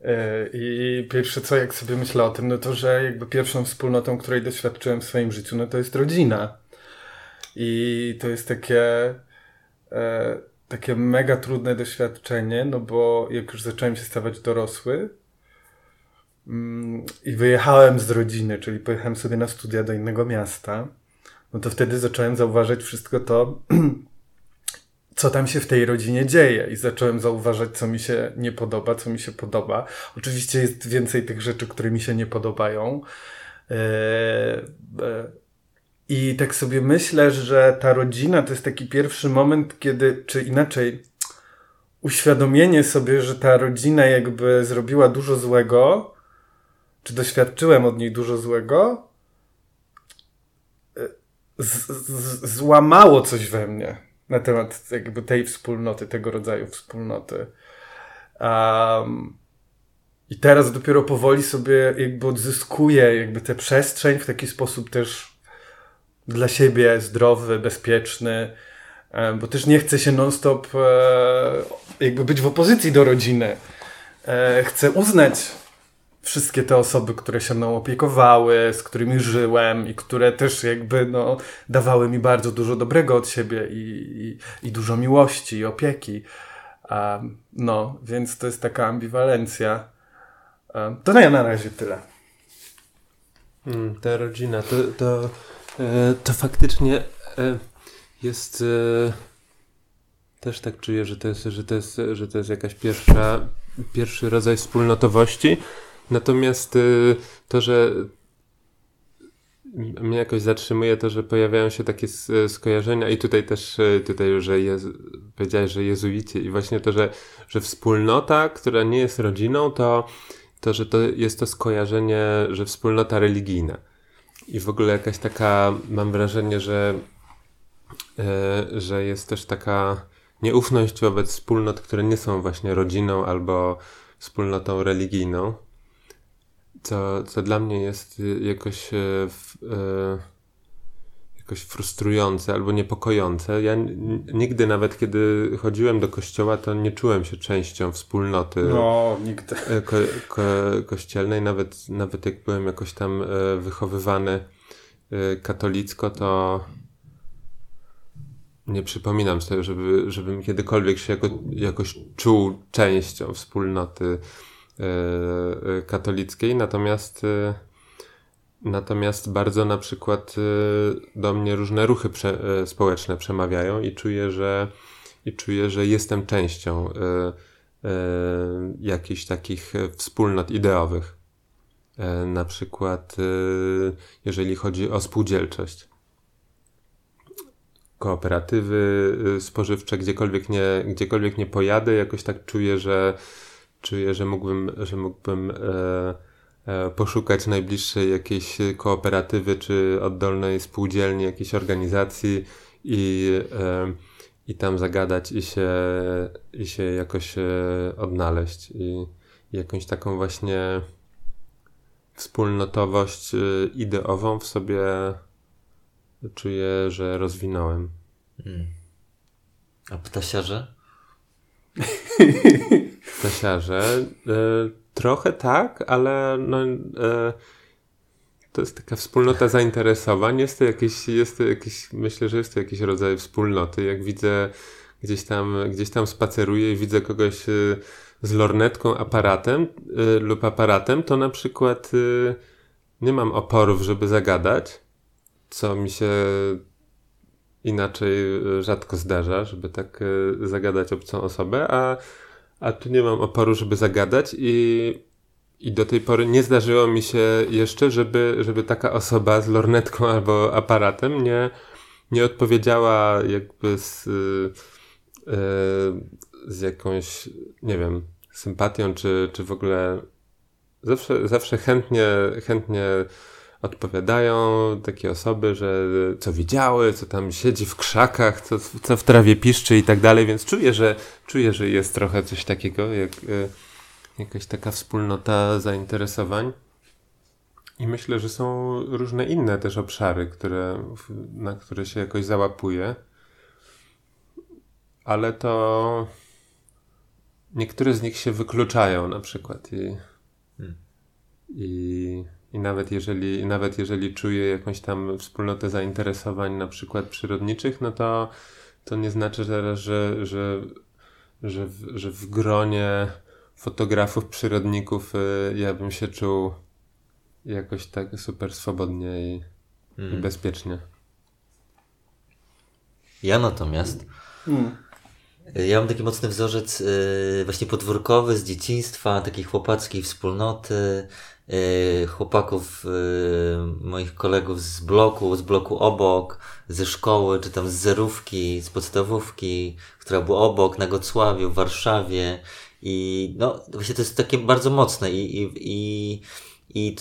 Yy, I pierwsze co, jak sobie myślę o tym, no to, że jakby pierwszą wspólnotą, której doświadczyłem w swoim życiu, no to jest rodzina. I to jest takie, e, takie mega trudne doświadczenie, no bo jak już zacząłem się stawać dorosły, Mm, i wyjechałem z rodziny, czyli pojechałem sobie na studia do innego miasta, no to wtedy zacząłem zauważać wszystko to, (clears throat) co tam się w tej rodzinie dzieje i zacząłem zauważać, co mi się nie podoba, co mi się podoba. Oczywiście jest więcej tych rzeczy, które mi się nie podobają. E, e, I tak sobie myślę, że ta rodzina to jest taki pierwszy moment, kiedy, czy inaczej, uświadomienie sobie, że ta rodzina jakby zrobiła dużo złego, czy doświadczyłem od niej dużo złego, z, z, złamało coś we mnie na temat jakby tej wspólnoty, tego rodzaju wspólnoty. Um, I teraz dopiero powoli sobie jakby odzyskuję jakby tę przestrzeń w taki sposób też dla siebie zdrowy, bezpieczny, bo też nie chcę się non-stop e, jakby być w opozycji do rodziny. E, chcę uznać wszystkie te osoby, które się mną opiekowały, z którymi żyłem i które też jakby no, dawały mi bardzo dużo dobrego od siebie i, i, i dużo miłości i opieki. Um, no, więc to jest taka ambiwalencja. Um, to na, na razie tyle. Hmm, ta rodzina, to, to, e, to faktycznie e, jest. E, też tak czuję, że to jest, że to jest, że to jest jakaś pierwsza, pierwszy rodzaj wspólnotowości. Natomiast y, to, że mnie jakoś zatrzymuje to, że pojawiają się takie skojarzenia i tutaj też, y, tutaj że Jezu, powiedziałeś, że jezuici i właśnie to, że, że wspólnota, która nie jest rodziną, to, to, że to jest to skojarzenie, że wspólnota religijna. I w ogóle jakaś taka, mam wrażenie, że, yy, że jest też taka nieufność wobec wspólnot, które nie są właśnie rodziną albo wspólnotą religijną co, co dla mnie jest y, jakoś, e, e, jakoś frustrujące albo niepokojące. Ja nigdy, nawet kiedy chodziłem do kościoła, to nie czułem się częścią wspólnoty no, nigdy. E, ko, ko, kościelnej. Nawet, nawet jak byłem jakoś tam wychowywany katolicko, to nie przypominam sobie, żeby, żebym kiedykolwiek się jako, jakoś czuł częścią wspólnoty katolickiej, natomiast e, natomiast bardzo na przykład do mnie różne ruchy prze, społeczne przemawiają i czuję, że i czuję, że jestem częścią jakichś takich wspólnot ideowych. Na przykład jeżeli chodzi o spółdzielczość kooperatywy spożywcze, gdziekolwiek nie, gdziekolwiek nie pojadę, jakoś tak czuję, że czuję, że mógłbym, że mógłbym e, e, poszukać najbliższej jakiejś kooperatywy czy oddolnej spółdzielni, jakiejś organizacji i, e, i tam zagadać i się, i się jakoś e, odnaleźć i, i jakąś taką właśnie wspólnotowość ideową w sobie czuję, że rozwinąłem. Hmm. A ptasiarze? (laughs) Stasiarze. E, trochę tak, ale no, e, to jest taka wspólnota zainteresowań. Jest to jakieś, jest to jakieś, myślę, że jest to jakiś rodzaj wspólnoty. Jak widzę gdzieś tam, gdzieś tam spaceruję i widzę kogoś e, z lornetką, aparatem lub aparatem, to na przykład nie mam oporów, żeby zagadać, co mi się inaczej rzadko zdarza, żeby tak zagadać obcą osobę, a a tu nie mam oporu, żeby zagadać i, i do tej pory nie zdarzyło mi się jeszcze, żeby, żeby taka osoba z lornetką albo aparatem nie, nie odpowiedziała jakby z, yy, z jakąś, nie wiem, sympatią, czy, czy w ogóle. Zawsze, zawsze chętnie, chętnie odpowiadają takie osoby, że co widziały, co tam siedzi w krzakach, co, co w trawie piszczy i tak dalej, więc czuję, że czuję, że jest trochę coś takiego, jak y, jakaś taka wspólnota zainteresowań. I myślę, że są różne inne też obszary, które, na które się jakoś załapuje. Ale to niektóre z nich się wykluczają na przykład i, hmm. i i nawet jeżeli, nawet jeżeli czuję jakąś tam wspólnotę zainteresowań, na przykład przyrodniczych, no to, to nie znaczy teraz, że, że, że, w, że w gronie fotografów, przyrodników y, ja bym się czuł jakoś tak super swobodnie i, mm. i bezpiecznie. Ja natomiast. Mm. Ja mam taki mocny wzorzec y, właśnie podwórkowy z dzieciństwa, takiej chłopackiej wspólnoty, chłopaków, y, moich kolegów z bloku, z bloku obok, ze szkoły, czy tam z zerówki, z podstawówki, która była obok, na Gocławiu, w Warszawie. I no, właśnie to jest takie bardzo mocne i, i, i, i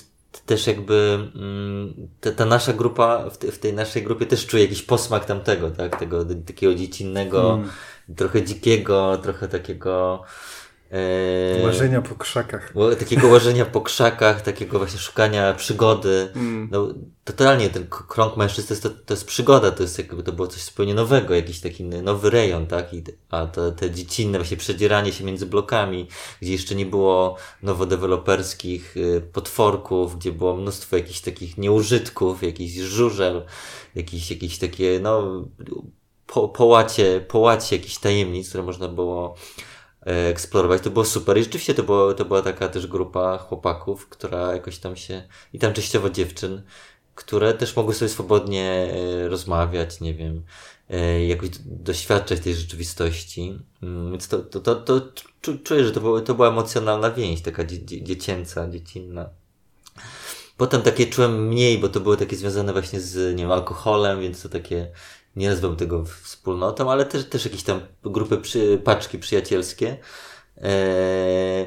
też jakby mm, ta, ta, nasza grupa, w, te, w, tej naszej grupie też czuje jakiś posmak tamtego, tak? Tego takiego dziecinnego, mm. trochę dzikiego, trochę takiego Eee, łażenia po krzakach. Takiego łażenia po krzakach, takiego właśnie szukania przygody. Mm. No, totalnie ten krąg mężczyzn to jest, to, to, jest przygoda, to jest jakby to było coś zupełnie nowego, jakiś taki nowy rejon, tak? I, a to, te dziecinne właśnie przedzieranie się między blokami, gdzie jeszcze nie było nowodeweloperskich y, potworków, gdzie było mnóstwo jakichś takich nieużytków, jakichś żurzel, jakieś, jakieś takie, no, po, połacie, połacie jakichś tajemnic, które można było eksplorować. To było super. I rzeczywiście to, było, to była taka też grupa chłopaków, która jakoś tam się, i tam częściowo dziewczyn, które też mogły sobie swobodnie e, rozmawiać, nie wiem, e, jakoś doświadczać tej rzeczywistości. Mm, więc to, to, to, to czuję, że to, było, to była emocjonalna więź, taka dzie, dziecięca, dziecinna. Potem takie czułem mniej, bo to było takie związane właśnie z, nie wiem, alkoholem, więc to takie nie nazwałbym tego wspólnotą, ale też, też jakieś tam grupy, przy, paczki przyjacielskie. Eee,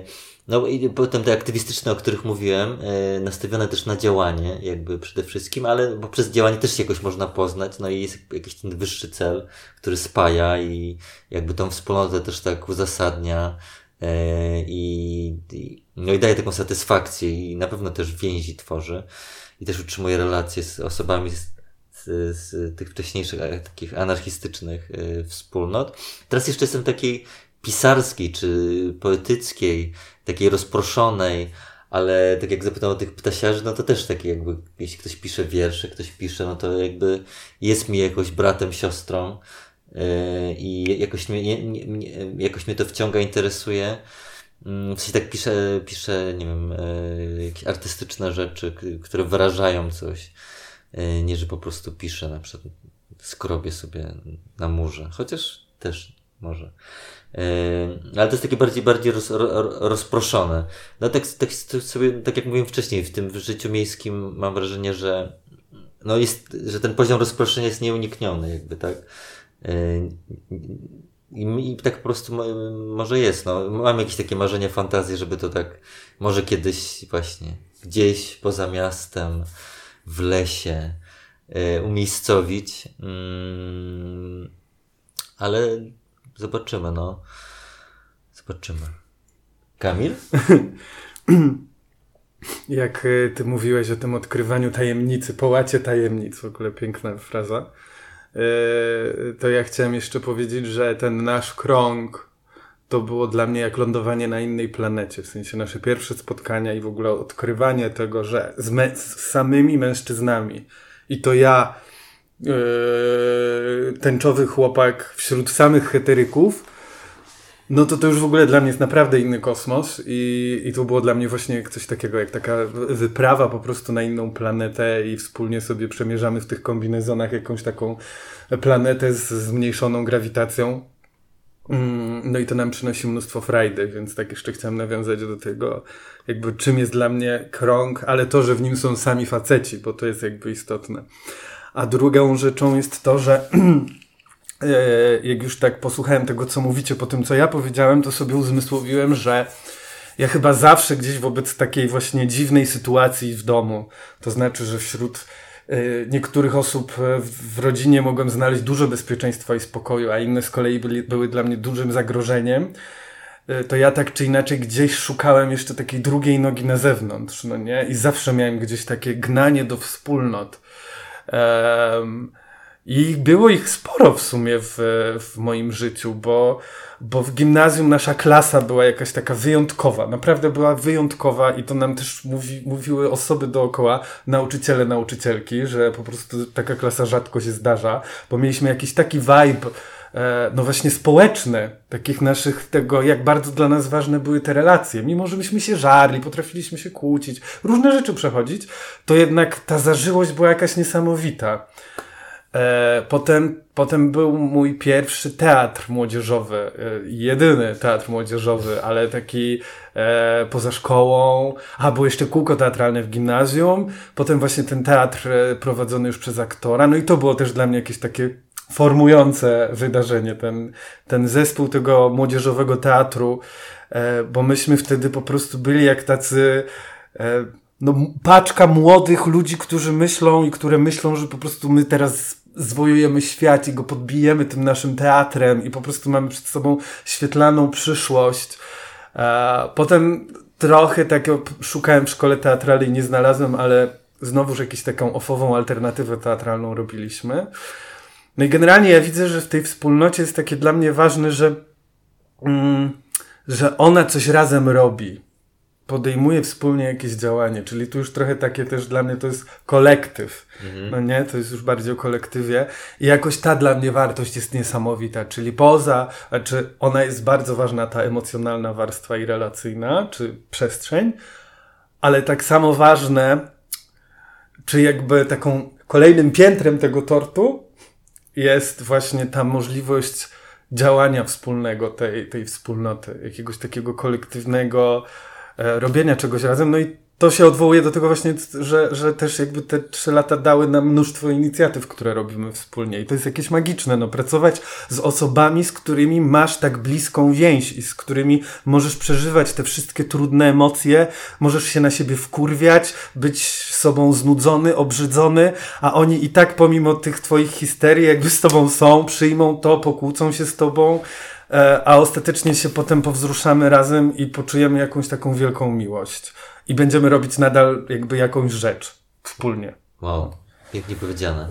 no i potem te aktywistyczne, o których mówiłem, e, nastawione też na działanie, jakby przede wszystkim, ale bo przez działanie też się jakoś można poznać, no i jest jakiś ten wyższy cel, który spaja i jakby tą wspólnotę też tak uzasadnia e, i, i, no i daje taką satysfakcję i na pewno też więzi tworzy i też utrzymuje relacje z osobami z z, tych wcześniejszych e, takich anarchistycznych y, wspólnot. Teraz jeszcze jestem takiej pisarskiej czy poetyckiej, takiej rozproszonej, ale tak jak zapytałem o tych ptasiarzy, no to też takie jakby, jeśli ktoś pisze wiersze, ktoś pisze, no to jakby jest mi jakoś bratem, siostrą yy, i jakoś mnie, nie, nie, jakoś mnie to wciąga, interesuje. Yy, w sensie tak piszę, piszę nie wiem, jakieś artystyczne rzeczy, które wyrażają coś. E, nie że po prostu piszę, na przykład skrobię sobie na murze, chociaż też może. E, ale to jest takie bardziej, bardziej roz, rozproszone. No tak, tak sobie, tak jak mówiłem wcześniej, w tym życiu miejskim mam wrażenie, że no jest, że ten poziom rozproszenia jest nieunikniony, jakby tak. E, I, I, tak po prostu może jest, no. Mam jakieś takie marzenie, fantazje, żeby to tak, może kiedyś właśnie gdzieś poza miastem, w lesie y, umiejscowić. Mm, ale zobaczymy, no. Zobaczymy. Kamil? (laughs) Jak y, ty mówiłeś o tym odkrywaniu tajemnicy, połacie tajemnic, w ogóle piękna fraza, y, to ja chciałem jeszcze powiedzieć, że ten nasz krąg to było dla mnie jak lądowanie na innej planecie. W sensie nasze pierwsze spotkania i w ogóle odkrywanie tego, że z, me- z samymi mężczyznami i to ja, yy, tęczowy chłopak wśród samych heteryków, no to to już w ogóle dla mnie jest naprawdę inny kosmos i, i to było dla mnie właśnie coś takiego jak taka wyprawa po prostu na inną planetę i wspólnie sobie przemierzamy w tych kombinezonach jakąś taką planetę z zmniejszoną grawitacją. Mm, no i to nam przynosi mnóstwo frajdy, więc tak jeszcze chciałem nawiązać do tego, jakby czym jest dla mnie krąg, ale to, że w nim są sami faceci, bo to jest jakby istotne. A drugą rzeczą jest to, że (clears throat) e, jak już tak posłuchałem tego, co mówicie po tym, co ja powiedziałem, to sobie uzmysłowiłem, że ja chyba zawsze gdzieś wobec takiej właśnie dziwnej sytuacji w domu, to znaczy, że wśród niektórych osób w rodzinie mogłem znaleźć dużo bezpieczeństwa i spokoju, a inne z kolei byli, były dla mnie dużym zagrożeniem, e, to ja tak czy inaczej gdzieś szukałem jeszcze takiej drugiej nogi na zewnątrz, no nie? I zawsze miałem gdzieś takie gnanie do wspólnot. Um, I było ich sporo w sumie w, w moim życiu, bo, bo w gimnazjum nasza klasa była jakaś taka wyjątkowa. Naprawdę była wyjątkowa i to nam też mówi, mówiły osoby dookoła, nauczyciele, nauczycielki, że po prostu taka klasa rzadko się zdarza, bo mieliśmy jakiś taki vibe, e, no właśnie społeczny, takich naszych, tego jak bardzo dla nas ważne były te relacje. Mimo, że myśmy się żarli, potrafiliśmy się kłócić, różne rzeczy przechodzić, to jednak ta zażyłość była jakaś niesamowita. E, potem, potem był mój pierwszy teatr młodzieżowy, e, jedyny teatr młodzieżowy, ale taki e, poza szkołą. A, było jeszcze kółko teatralne w gimnazjum. Potem właśnie ten teatr e, prowadzony już przez aktora. No i to było też dla mnie jakieś takie formujące wydarzenie, ten, ten zespół tego młodzieżowego teatru, e, bo myśmy wtedy po prostu byli jak tacy e, no, paczka młodych ludzi, którzy myślą i które myślą, że po prostu my teraz zwojujemy świat i go podbijemy tym naszym teatrem i po prostu mamy przed sobą świetlaną przyszłość. E, potem trochę tak szukałem w szkole teatralnej i nie znalazłem, ale znowuż jakąś taką ofową alternatywę teatralną robiliśmy. No i generalnie ja widzę, że w tej wspólnocie jest takie dla mnie ważne, że, mm, że ona coś razem robi podejmuje wspólnie jakieś działanie, czyli tu już trochę takie też dla mnie to jest kolektyw, mhm. no nie, to jest już bardziej o kolektywie i jakoś ta dla mnie wartość jest niesamowita, czyli poza, znaczy ona jest bardzo ważna, ta emocjonalna warstwa i relacyjna, czy przestrzeń, ale tak samo ważne, czy jakby taką kolejnym piętrem tego tortu jest właśnie ta możliwość działania wspólnego tej, tej wspólnoty, jakiegoś takiego kolektywnego, robienia czegoś razem. No i to się odwołuje do tego właśnie, że, że też jakby te trzy lata dały nam mnóstwo inicjatyw, które robimy wspólnie. I to jest jakieś magiczne, no, pracować z osobami, z którymi masz tak bliską więź i z którymi możesz przeżywać te wszystkie trudne emocje, możesz się na siebie wkurwiać, być sobą znudzony, obrzydzony, a oni i tak pomimo tych twoich histerii jakby z tobą są, przyjmą to, pokłócą się z tobą, E, a ostatecznie się potem powzruszamy razem i poczujemy jakąś taką wielką miłość. I będziemy robić nadal jakby jakąś rzecz wspólnie. Wow, pięknie powiedziane.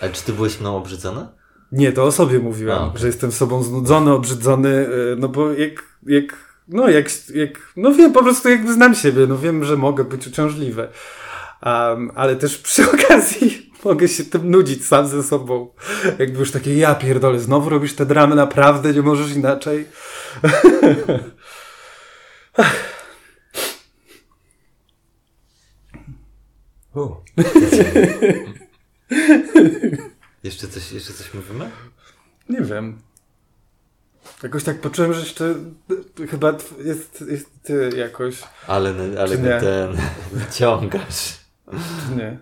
A czy ty byłeś mną obrzydzony? Nie, to o sobie mówiłem, okay. że jestem sobą znudzony, obrzydzony, e, no bo jak, jak, no jak, jak, no wiem, po prostu jakby znam siebie, no wiem, że mogę być uciążliwy. Um, ale też przy (laughs) okazji mogę się tym nudzić sam ze sobą. Jakby już takie, ja pierdolę, znowu robisz te dramy, naprawdę nie możesz inaczej. (laughs) jeszcze, coś, jeszcze coś mówimy? Nie wiem. Jakoś tak poczułem, że jeszcze chyba jest, jest ty jakoś. Ale, ale ten (laughs) wyciągasz. Nie.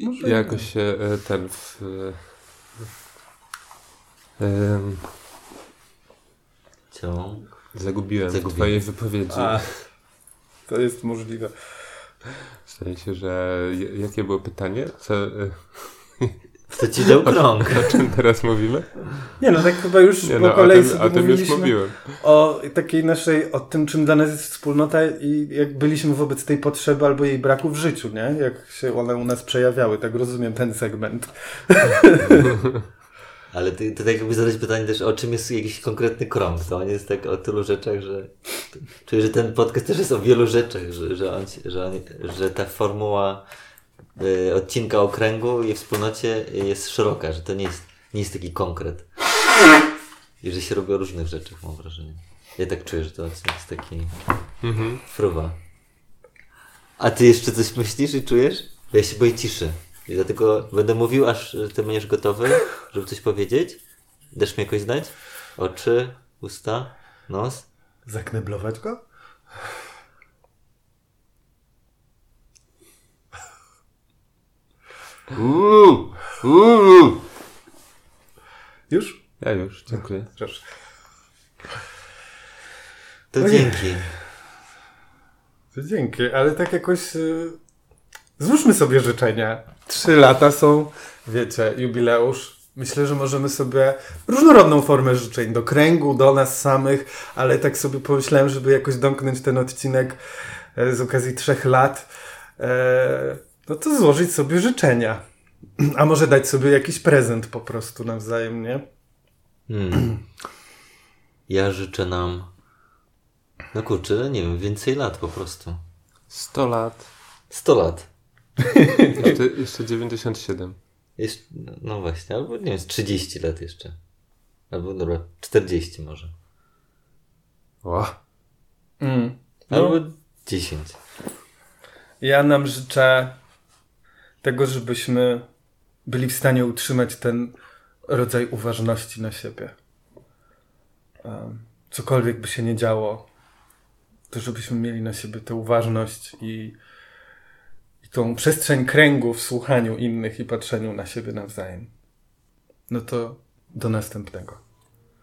Może jakoś się e, ten w, um, Ciąg. Zagubiłem, Zagubiłem. w twojej wypowiedzi. A, to jest możliwe. W sensie, że jakie było pytanie? Co, (laughs) to ci dał krąg. O, o, czym teraz mówimy? Nie, no tak chyba już nie, po no, kolei o tym, o tym już mówiłem. O takiej naszej, o tym, czym dla nas jest wspólnota i jak byliśmy wobec tej potrzeby albo jej braku w życiu, nie? Jak się one u nas przejawiały, tak rozumiem ten segment. (laughs) Ale ty, ty tak jakby zadać pytanie też, o czym jest jakiś konkretny krąg. To on jest tak o tylu rzeczach, że czuję, że ten podcast też jest o wielu rzeczach, że, że, on, że, on, że ta formuła Y, odcinka okręgu i wspólnocie jest szeroka, że to nie jest, nie jest taki konkret. I że się robi o różnych rzeczach, mam wrażenie. Ja tak czuję, że to jest taki mhm. fruwa. A ty jeszcze coś myślisz i czujesz? Ja się boję ciszy. I dlatego będę mówił, aż ty będziesz gotowy, żeby coś powiedzieć. Dasz mi jakoś znać? Oczy, usta, nos? Zakneblować go? Uuu, uuu. Już? Ja już, dziękuję. Proszę. To dzięki. To dzięki, ale tak jakoś y, złóżmy sobie życzenia. Trzy lata są, wiecie, jubileusz. Myślę, że możemy sobie różnorodną formę życzeń do kręgu, do nas samych, ale tak sobie pomyślałem, żeby jakoś domknąć ten odcinek e, z okazji trzech lat, e, no to złożyć sobie życzenia. A może dać sobie jakiś prezent po prostu nawzajem, nie? Hmm. Ja życzę nam, no kurczę, nie wiem, więcej lat po prostu. 100 lat. 100 lat. (laughs) Jeszcze, jeszcze 97. Jeszcze, no właśnie, albo nie wiem, z 30 lat jeszcze. Albo dobra, 40 może. O. Mm. No. Albo 10. Ja nam życzę tego, żebyśmy byli w stanie utrzymać ten rodzaj uważności na siebie. Cokolwiek by się nie działo, to żebyśmy mieli na siebie tę uważność i, i tą przestrzeń kręgu w słuchaniu innych i patrzeniu na siebie nawzajem. No to do następnego.